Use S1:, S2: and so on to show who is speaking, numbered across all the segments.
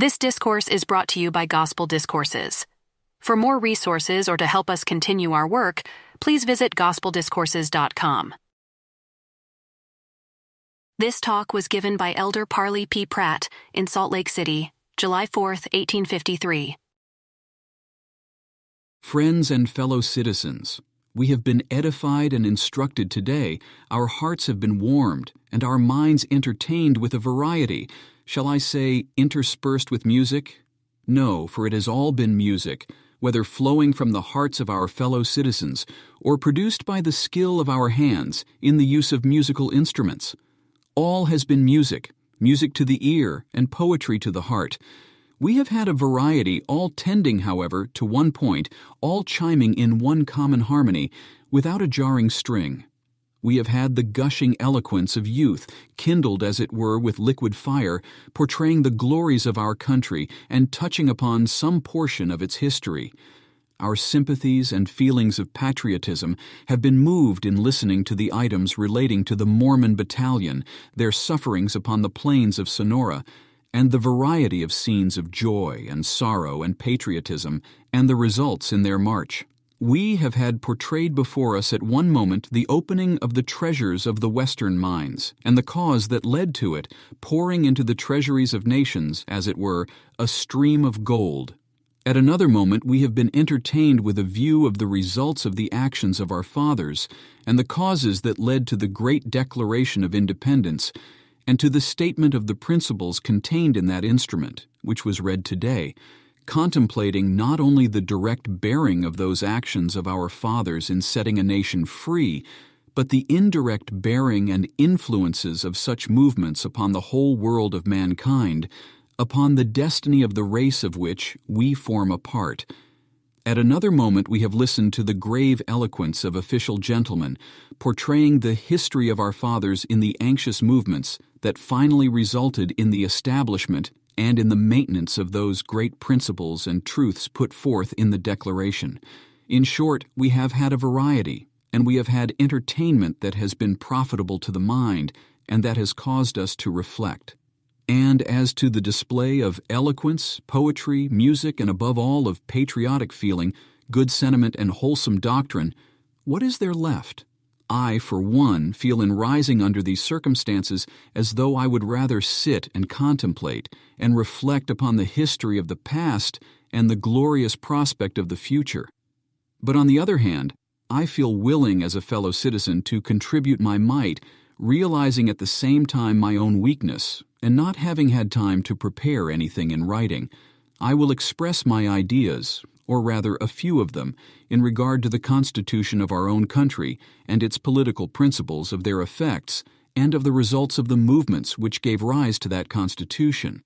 S1: This discourse is brought to you by Gospel Discourses. For more resources or to help us continue our work, please visit gospeldiscourses.com. This talk was given by Elder Parley P. Pratt in Salt Lake City, July 4, 1853.
S2: Friends and fellow citizens, we have been edified and instructed today, our hearts have been warmed, and our minds entertained with a variety, shall I say, interspersed with music? No, for it has all been music, whether flowing from the hearts of our fellow citizens, or produced by the skill of our hands in the use of musical instruments. All has been music, music to the ear, and poetry to the heart. We have had a variety, all tending, however, to one point, all chiming in one common harmony, without a jarring string. We have had the gushing eloquence of youth, kindled as it were with liquid fire, portraying the glories of our country and touching upon some portion of its history. Our sympathies and feelings of patriotism have been moved in listening to the items relating to the Mormon Battalion, their sufferings upon the plains of Sonora, and the variety of scenes of joy and sorrow and patriotism, and the results in their march. We have had portrayed before us at one moment the opening of the treasures of the Western mines, and the cause that led to it, pouring into the treasuries of nations, as it were, a stream of gold. At another moment, we have been entertained with a view of the results of the actions of our fathers, and the causes that led to the great Declaration of Independence, and to the statement of the principles contained in that instrument, which was read today, contemplating not only the direct bearing of those actions of our fathers in setting a nation free, but the indirect bearing and influences of such movements upon the whole world of mankind, upon the destiny of the race of which we form a part. At another moment, we have listened to the grave eloquence of official gentlemen, portraying the history of our fathers in the anxious movements that finally resulted in the establishment and in the maintenance of those great principles and truths put forth in the Declaration. In short, we have had a variety, and we have had entertainment that has been profitable to the mind and that has caused us to reflect. And as to the display of eloquence, poetry, music, and above all of patriotic feeling, good sentiment, and wholesome doctrine, what is there left? I, for one, feel in rising under these circumstances as though I would rather sit and contemplate and reflect upon the history of the past and the glorious prospect of the future. But on the other hand, I feel willing as a fellow citizen to contribute my might, realizing at the same time my own weakness and not having had time to prepare anything in writing, I will express my ideas, or rather a few of them, in regard to the Constitution of our own country and its political principles of their effects and of the results of the movements which gave rise to that Constitution.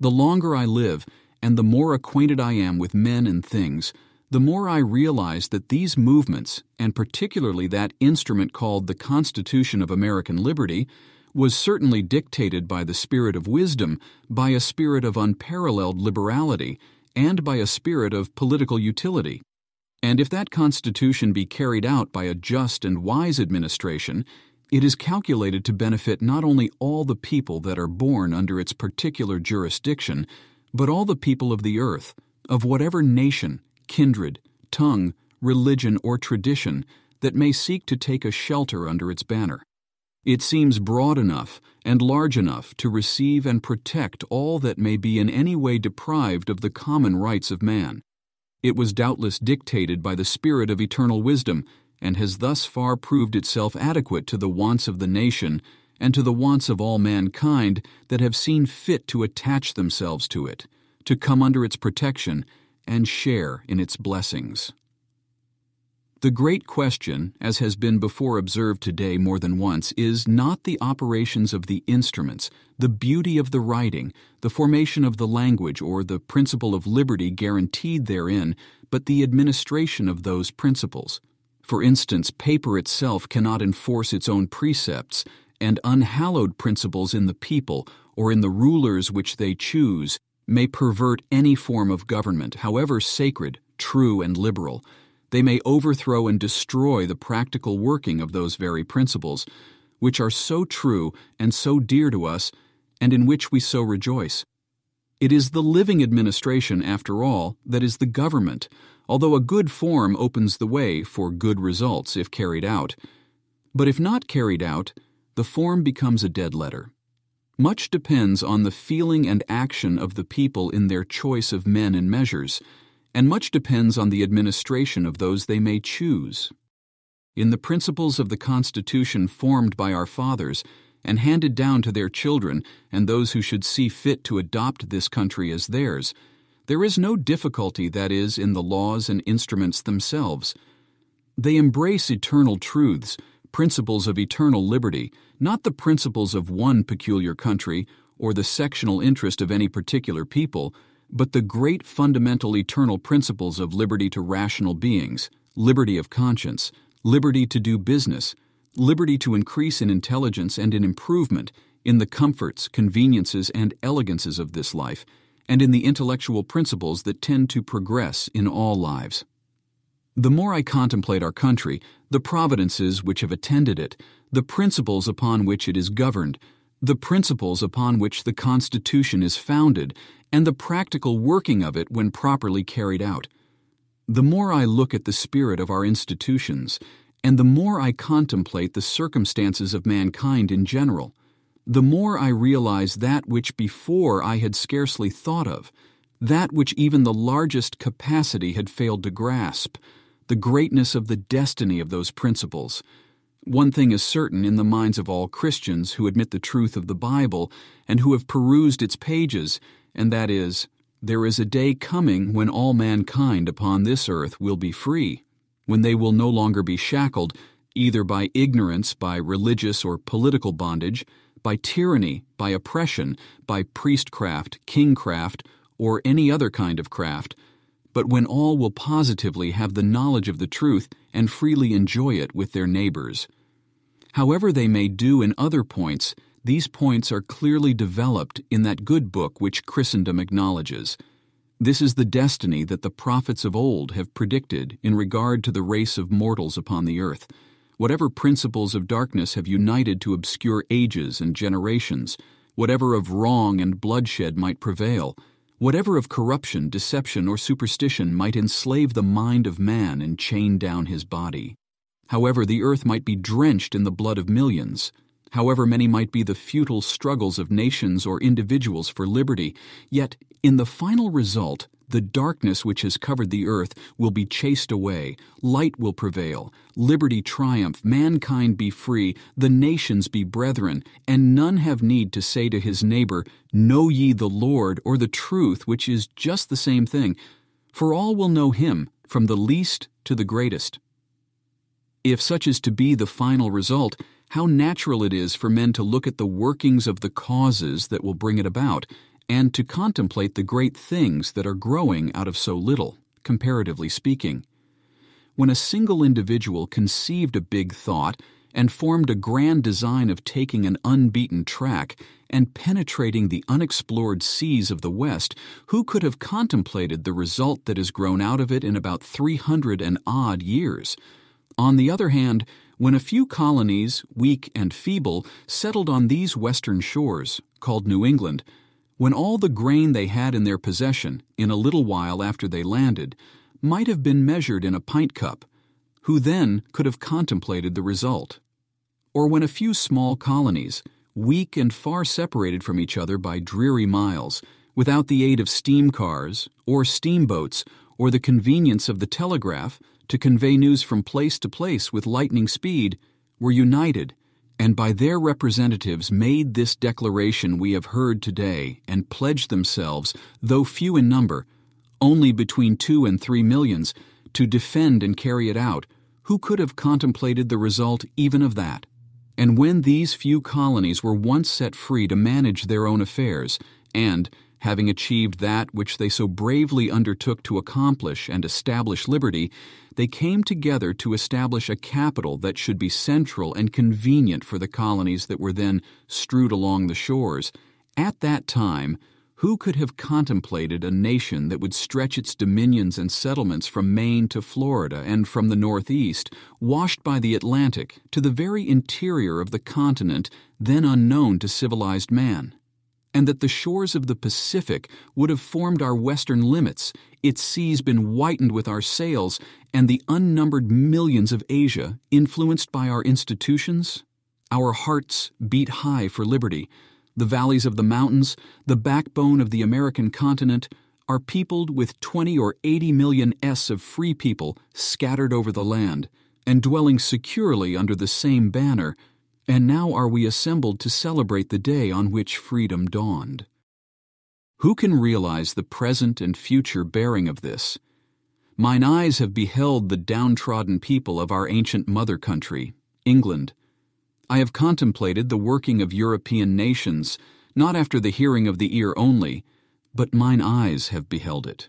S2: The longer I live, and the more acquainted I am with men and things, the more I realize that these movements, and particularly that instrument called the Constitution of American Liberty, was certainly dictated by the spirit of wisdom, by a spirit of unparalleled liberality, and by a spirit of political utility. And if that Constitution be carried out by a just and wise administration, it is calculated to benefit not only all the people that are born under its particular jurisdiction, but all the people of the earth, of whatever nation, kindred, tongue, religion, or tradition that may seek to take a shelter under its banner. It seems broad enough and large enough to receive and protect all that may be in any way deprived of the common rights of man. It was doubtless dictated by the spirit of eternal wisdom, and has thus far proved itself adequate to the wants of the nation and to the wants of all mankind that have seen fit to attach themselves to it, to come under its protection, and share in its blessings. The great question, as has been before observed today more than once, is not the operations of the instruments, the beauty of the writing, the formation of the language, or the principle of liberty guaranteed therein, but the administration of those principles. For instance, paper itself cannot enforce its own precepts, and unhallowed principles in the people, or in the rulers which they choose, may pervert any form of government, however sacred, true, and liberal they may overthrow and destroy the practical working of those very principles, which are so true and so dear to us, and in which we so rejoice. It is the living administration, after all, that is the government, although a good form opens the way for good results if carried out. But if not carried out, the form becomes a dead letter. Much depends on the feeling and action of the people in their choice of men and measures, and much depends on the administration of those they may choose. In the principles of the Constitution formed by our fathers, and handed down to their children and those who should see fit to adopt this country as theirs, there is no difficulty, that is, in the laws and instruments themselves. They embrace eternal truths, principles of eternal liberty, not the principles of one peculiar country or the sectional interest of any particular people, but the great fundamental eternal principles of liberty to rational beings, liberty of conscience, liberty to do business, liberty to increase in intelligence and in improvement, in the comforts, conveniences, and elegances of this life, and in the intellectual principles that tend to progress in all lives. The more I contemplate our country, the providences which have attended it, the principles upon which it is governed, the principles upon which the Constitution is founded, and the practical working of it when properly carried out, the more I look at the spirit of our institutions, and the more I contemplate the circumstances of mankind in general, the more I realize that which before I had scarcely thought of, that which even the largest capacity had failed to grasp, the greatness of the destiny of those principles. One thing is certain in the minds of all Christians who admit the truth of the Bible and who have perused its pages, and that is, there is a day coming when all mankind upon this earth will be free when they will no longer be shackled either by ignorance, by religious or political bondage, by tyranny, by oppression, by priestcraft, kingcraft, or any other kind of craft, but when all will positively have the knowledge of the truth and freely enjoy it with their neighbors. However they may do in other points, these points are clearly developed in that good book which Christendom acknowledges. This is the destiny that the prophets of old have predicted in regard to the race of mortals upon the earth. Whatever principles of darkness have united to obscure ages and generations, whatever of wrong and bloodshed might prevail, whatever of corruption, deception, or superstition might enslave the mind of man and chain down his body. However, the earth might be drenched in the blood of millions, however many might be the futile struggles of nations or individuals for liberty, yet in the final result, the darkness which has covered the earth will be chased away, light will prevail, liberty triumph, mankind be free, the nations be brethren, and none have need to say to his neighbor, Know ye the Lord, or the truth, which is just the same thing, for all will know him, from the least to the greatest. If such is to be the final result, how natural it is for men to look at the workings of the causes that will bring it about, and to contemplate the great things that are growing out of so little, comparatively speaking. When a single individual conceived a big thought and formed a grand design of taking an unbeaten track and penetrating the unexplored seas of the West, who could have contemplated the result that has grown out of it in about three hundred and odd years? On the other hand, when a few colonies, weak and feeble, settled on these western shores, called New England, when all the grain they had in their possession, in a little while after they landed, might have been measured in a pint cup, who then could have contemplated the result? Or when a few small colonies, weak and far separated from each other by dreary miles, without the aid of steam cars, or steamboats, or the convenience of the telegraph, to convey news from place to place with lightning speed, were united, and by their representatives made this declaration we have heard today, and pledged themselves, though few in number, only between two and three millions, to defend and carry it out, who could have contemplated the result even of that? And when these few colonies were once set free to manage their own affairs, and, having achieved that which they so bravely undertook to accomplish and establish liberty, they came together to establish a capital that should be central and convenient for the colonies that were then strewed along the shores. At that time, who could have contemplated a nation that would stretch its dominions and settlements from Maine to Florida and from the Northeast, washed by the Atlantic, to the very interior of the continent then unknown to civilized man? And that the shores of the Pacific would have formed our western limits, its seas been whitened with our sails, and the unnumbered millions of Asia influenced by our institutions? Our hearts beat high for liberty. The valleys of the mountains, the backbone of the American continent, are peopled with 20 or 80 million s of free people scattered over the land, and dwelling securely under the same banner, and now are we assembled to celebrate the day on which freedom dawned. Who can realize the present and future bearing of this? Mine eyes have beheld the downtrodden people of our ancient mother country, England. I have contemplated the working of European nations, not after the hearing of the ear only, but mine eyes have beheld it.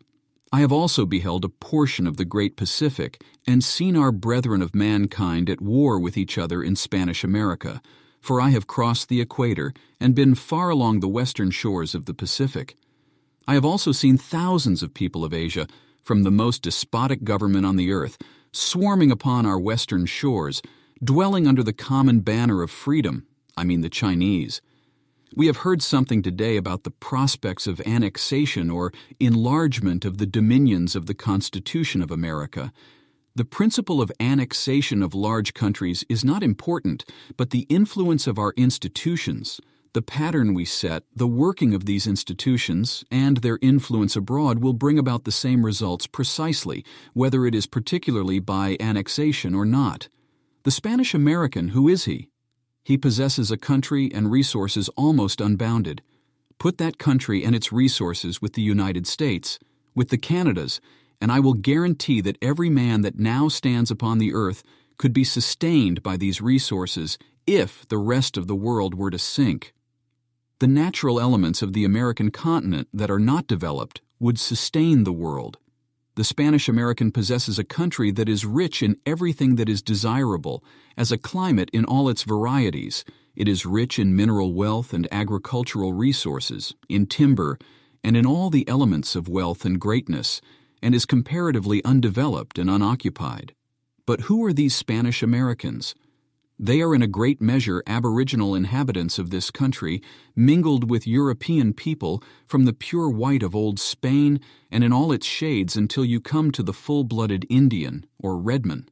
S2: I have also beheld a portion of the great Pacific, and seen our brethren of mankind at war with each other in Spanish America, for I have crossed the equator and been far along the western shores of the Pacific. I have also seen thousands of people of Asia, from the most despotic government on the earth, swarming upon our western shores, dwelling under the common banner of freedom, I mean the Chinese. We have heard something today about the prospects of annexation or enlargement of the dominions of the Constitution of America. The principle of annexation of large countries is not important, but the influence of our institutions, the pattern we set, the working of these institutions, and their influence abroad will bring about the same results precisely, whether it is particularly by annexation or not. The Spanish American, who is he? He possesses a country and resources almost unbounded. Put that country and its resources with the United States, with the Canadas, and I will guarantee that every man that now stands upon the earth could be sustained by these resources if the rest of the world were to sink. The natural elements of the American continent that are not developed would sustain the world. The Spanish American possesses a country that is rich in everything that is desirable, as a climate in all its varieties. It is rich in mineral wealth and agricultural resources, in timber, and in all the elements of wealth and greatness, and is comparatively undeveloped and unoccupied. But who are these Spanish Americans? They are in a great measure aboriginal inhabitants of this country, mingled with European people from the pure white of old Spain and in all its shades until you come to the full blooded Indian or Redman.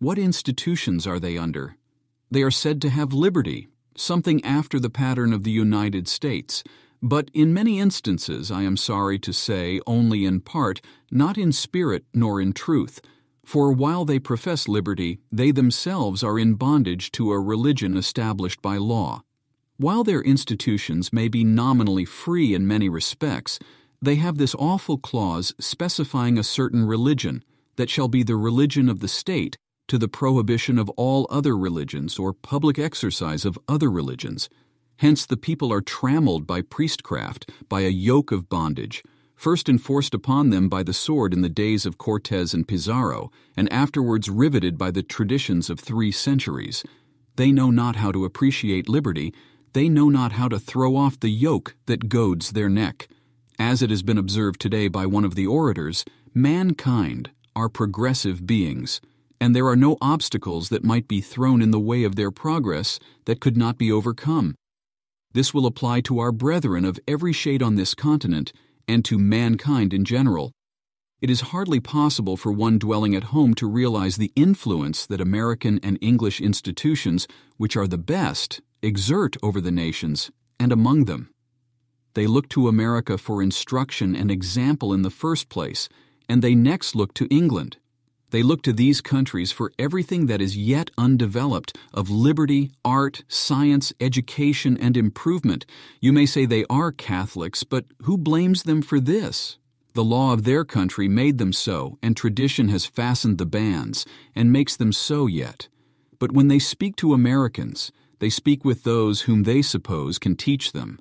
S2: What institutions are they under? They are said to have liberty, something after the pattern of the United States, but in many instances, I am sorry to say, only in part, not in spirit nor in truth for while they profess liberty, they themselves are in bondage to a religion established by law. While their institutions may be nominally free in many respects, they have this awful clause specifying a certain religion that shall be the religion of the state to the prohibition of all other religions or public exercise of other religions. Hence the people are trammeled by priestcraft, by a yoke of bondage, first enforced upon them by the sword in the days of Cortes and Pizarro, and afterwards riveted by the traditions of three centuries. They know not how to appreciate liberty, they know not how to throw off the yoke that goads their neck. As it has been observed today by one of the orators, mankind are progressive beings, and there are no obstacles that might be thrown in the way of their progress that could not be overcome. This will apply to our brethren of every shade on this continent and to mankind in general. It is hardly possible for one dwelling at home to realize the influence that American and English institutions, which are the best, exert over the nations and among them. They look to America for instruction and example in the first place, and they next look to England. They look to these countries for everything that is yet undeveloped of liberty, art, science, education, and improvement. You may say they are Catholics, but who blames them for this? The law of their country made them so, and tradition has fastened the bands, and makes them so yet. But when they speak to Americans, they speak with those whom they suppose can teach them.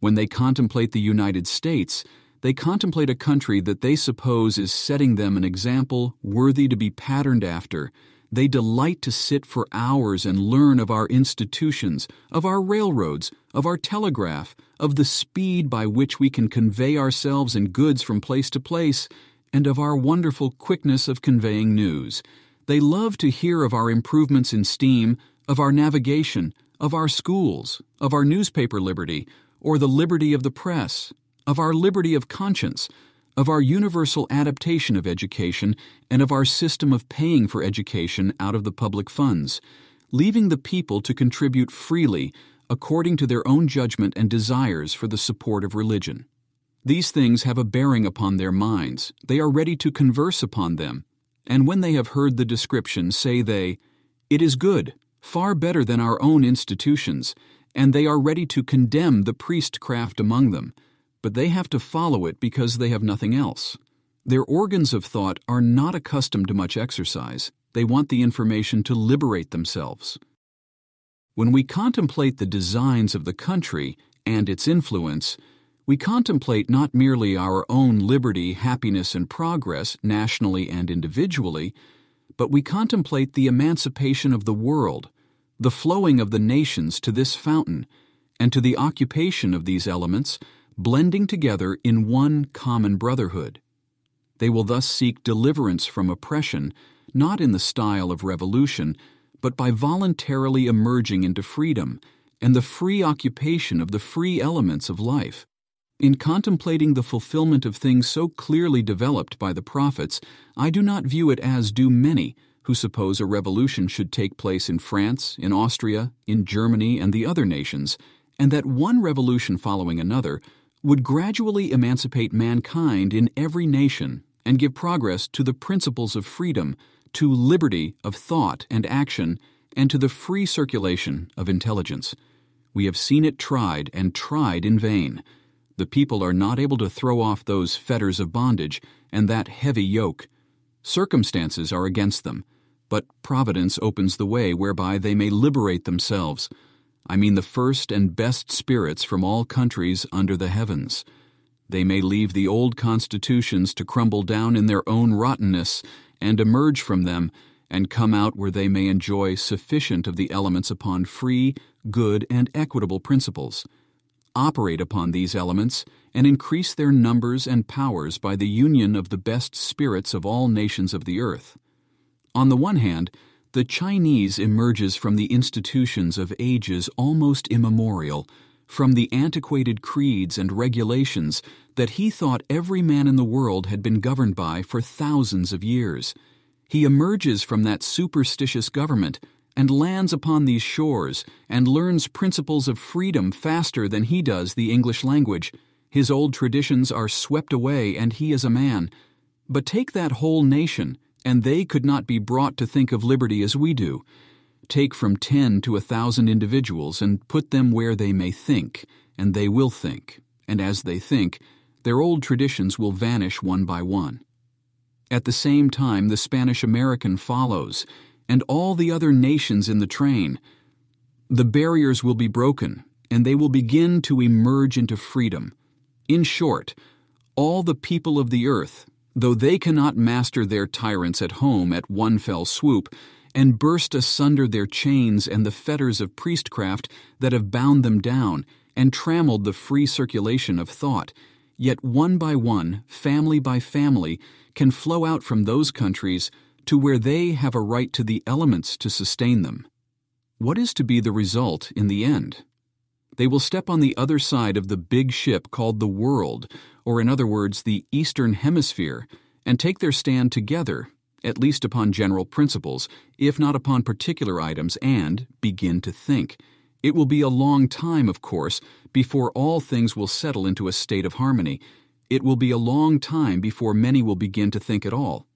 S2: When they contemplate the United States, they contemplate a country that they suppose is setting them an example worthy to be patterned after. They delight to sit for hours and learn of our institutions, of our railroads, of our telegraph, of the speed by which we can convey ourselves and goods from place to place, and of our wonderful quickness of conveying news. They love to hear of our improvements in steam, of our navigation, of our schools, of our newspaper liberty, or the liberty of the press, of our liberty of conscience, of our universal adaptation of education, and of our system of paying for education out of the public funds, leaving the people to contribute freely according to their own judgment and desires for the support of religion. These things have a bearing upon their minds, they are ready to converse upon them, and when they have heard the description, say they, It is good, far better than our own institutions, and they are ready to condemn the priestcraft among them, but they have to follow it because they have nothing else. Their organs of thought are not accustomed to much exercise. They want the information to liberate themselves. When we contemplate the designs of the country and its influence, we contemplate not merely our own liberty, happiness, and progress, nationally and individually, but we contemplate the emancipation of the world, the flowing of the nations to this fountain, and to the occupation of these elements, blending together in one common brotherhood. They will thus seek deliverance from oppression, not in the style of revolution, but by voluntarily emerging into freedom and the free occupation of the free elements of life. In contemplating the fulfillment of things so clearly developed by the prophets, I do not view it as do many who suppose a revolution should take place in France, in Austria, in Germany, and the other nations, and that one revolution following another would gradually emancipate mankind in every nation and give progress to the principles of freedom, to liberty of thought and action, and to the free circulation of intelligence. We have seen it tried and tried in vain the people are not able to throw off those fetters of bondage and that heavy yoke. Circumstances are against them, but providence opens the way whereby they may liberate themselves. I mean the first and best spirits from all countries under the heavens. They may leave the old constitutions to crumble down in their own rottenness and emerge from them and come out where they may enjoy sufficient of the elements upon free, good, and equitable principles operate upon these elements and increase their numbers and powers by the union of the best spirits of all nations of the earth. On the one hand, the Chinese emerges from the institutions of ages almost immemorial, from the antiquated creeds and regulations that he thought every man in the world had been governed by for thousands of years. He emerges from that superstitious government and lands upon these shores and learns principles of freedom faster than he does the English language. His old traditions are swept away, and he is a man. But take that whole nation, and they could not be brought to think of liberty as we do. Take from ten to a thousand individuals and put them where they may think, and they will think, and as they think, their old traditions will vanish one by one. At the same time, the Spanish American follows and all the other nations in the train. The barriers will be broken, and they will begin to emerge into freedom. In short, all the people of the earth, though they cannot master their tyrants at home at one fell swoop, and burst asunder their chains and the fetters of priestcraft that have bound them down and trammeled the free circulation of thought, yet one by one, family by family, can flow out from those countries to where they have a right to the elements to sustain them. What is to be the result in the end? They will step on the other side of the big ship called the world, or in other words, the Eastern Hemisphere, and take their stand together, at least upon general principles, if not upon particular items, and begin to think. It will be a long time, of course, before all things will settle into a state of harmony. It will be a long time before many will begin to think at all.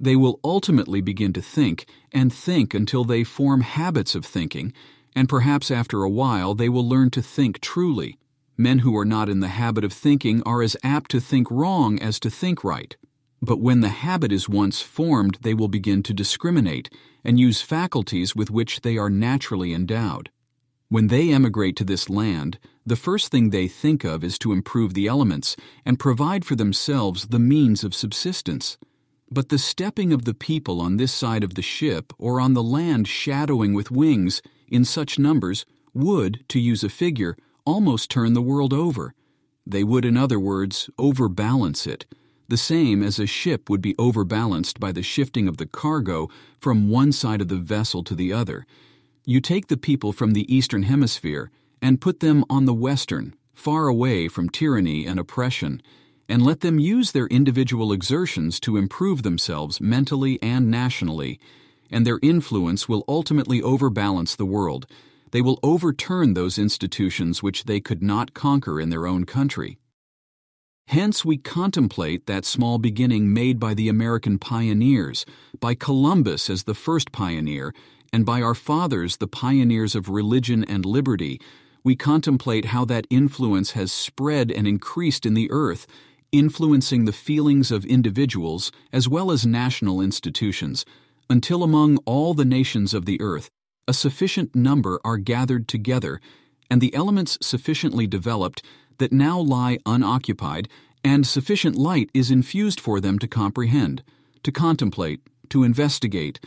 S2: They will ultimately begin to think and think until they form habits of thinking, and perhaps after a while they will learn to think truly. Men who are not in the habit of thinking are as apt to think wrong as to think right. But when the habit is once formed, they will begin to discriminate and use faculties with which they are naturally endowed. When they emigrate to this land, the first thing they think of is to improve the elements and provide for themselves the means of subsistence. But the stepping of the people on this side of the ship or on the land shadowing with wings in such numbers would, to use a figure, almost turn the world over. They would, in other words, overbalance it, the same as a ship would be overbalanced by the shifting of the cargo from one side of the vessel to the other. You take the people from the eastern hemisphere and put them on the western, far away from tyranny and oppression, and let them use their individual exertions to improve themselves mentally and nationally, and their influence will ultimately overbalance the world. They will overturn those institutions which they could not conquer in their own country. Hence, we contemplate that small beginning made by the American pioneers, by Columbus as the first pioneer, and by our fathers, the pioneers of religion and liberty. We contemplate how that influence has spread and increased in the earth, influencing the feelings of individuals as well as national institutions, until among all the nations of the earth, a sufficient number are gathered together, and the elements sufficiently developed that now lie unoccupied, and sufficient light is infused for them to comprehend, to contemplate, to investigate,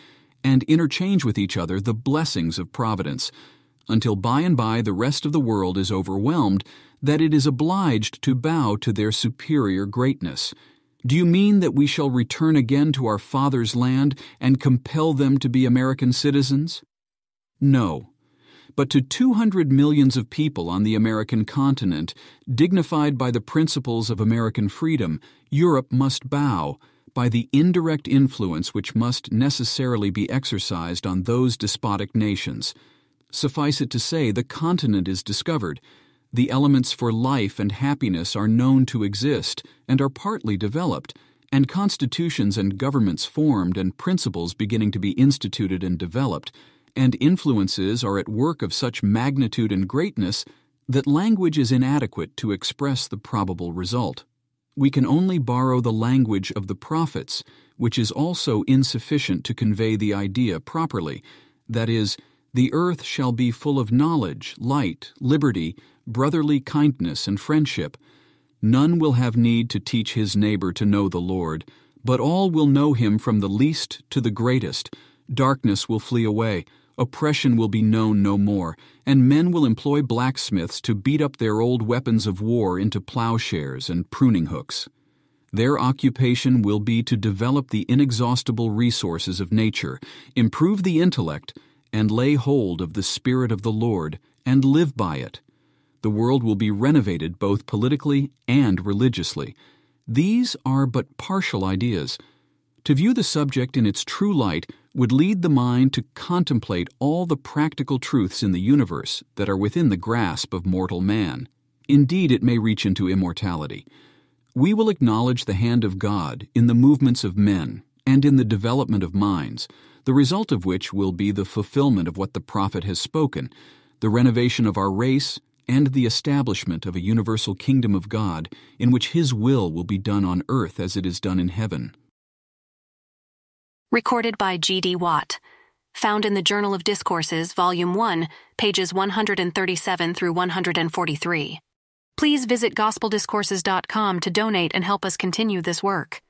S2: and interchange with each other the blessings of providence, until by and by the rest of the world is overwhelmed that it is obliged to bow to their superior greatness. Do you mean that we shall return again to our father's land and compel them to be American citizens? No but to 200 millions of people on the American continent, dignified by the principles of American freedom, Europe must bow by the indirect influence which must necessarily be exercised on those despotic nations. Suffice it to say, the continent is discovered. The elements for life and happiness are known to exist and are partly developed, and constitutions and governments formed and principles beginning to be instituted and developed and influences are at work of such magnitude and greatness that language is inadequate to express the probable result. We can only borrow the language of the prophets, which is also insufficient to convey the idea properly. That is, the earth shall be full of knowledge, light, liberty, brotherly kindness, and friendship. None will have need to teach his neighbor to know the Lord, but all will know him from the least to the greatest. Darkness will flee away Oppression will be known no more, and men will employ blacksmiths to beat up their old weapons of war into plowshares and pruning hooks. Their occupation will be to develop the inexhaustible resources of nature, improve the intellect, and lay hold of the Spirit of the Lord, and live by it. The world will be renovated both politically and religiously. These are but partial ideas. To view the subject in its true light would lead the mind to contemplate all the practical truths in the universe that are within the grasp of mortal man. Indeed, it may reach into immortality. We will acknowledge the hand of God in the movements of men and in the development of minds, the result of which will be the fulfillment of what the prophet has spoken, the renovation of our race, and the establishment of a universal kingdom of God in which His will will be done on earth as it is done in heaven.
S1: Recorded by G.D. Watt. Found in the Journal of Discourses, Volume 1, pages 137 through 143. Please visit gospeldiscourses.com to donate and help us continue this work.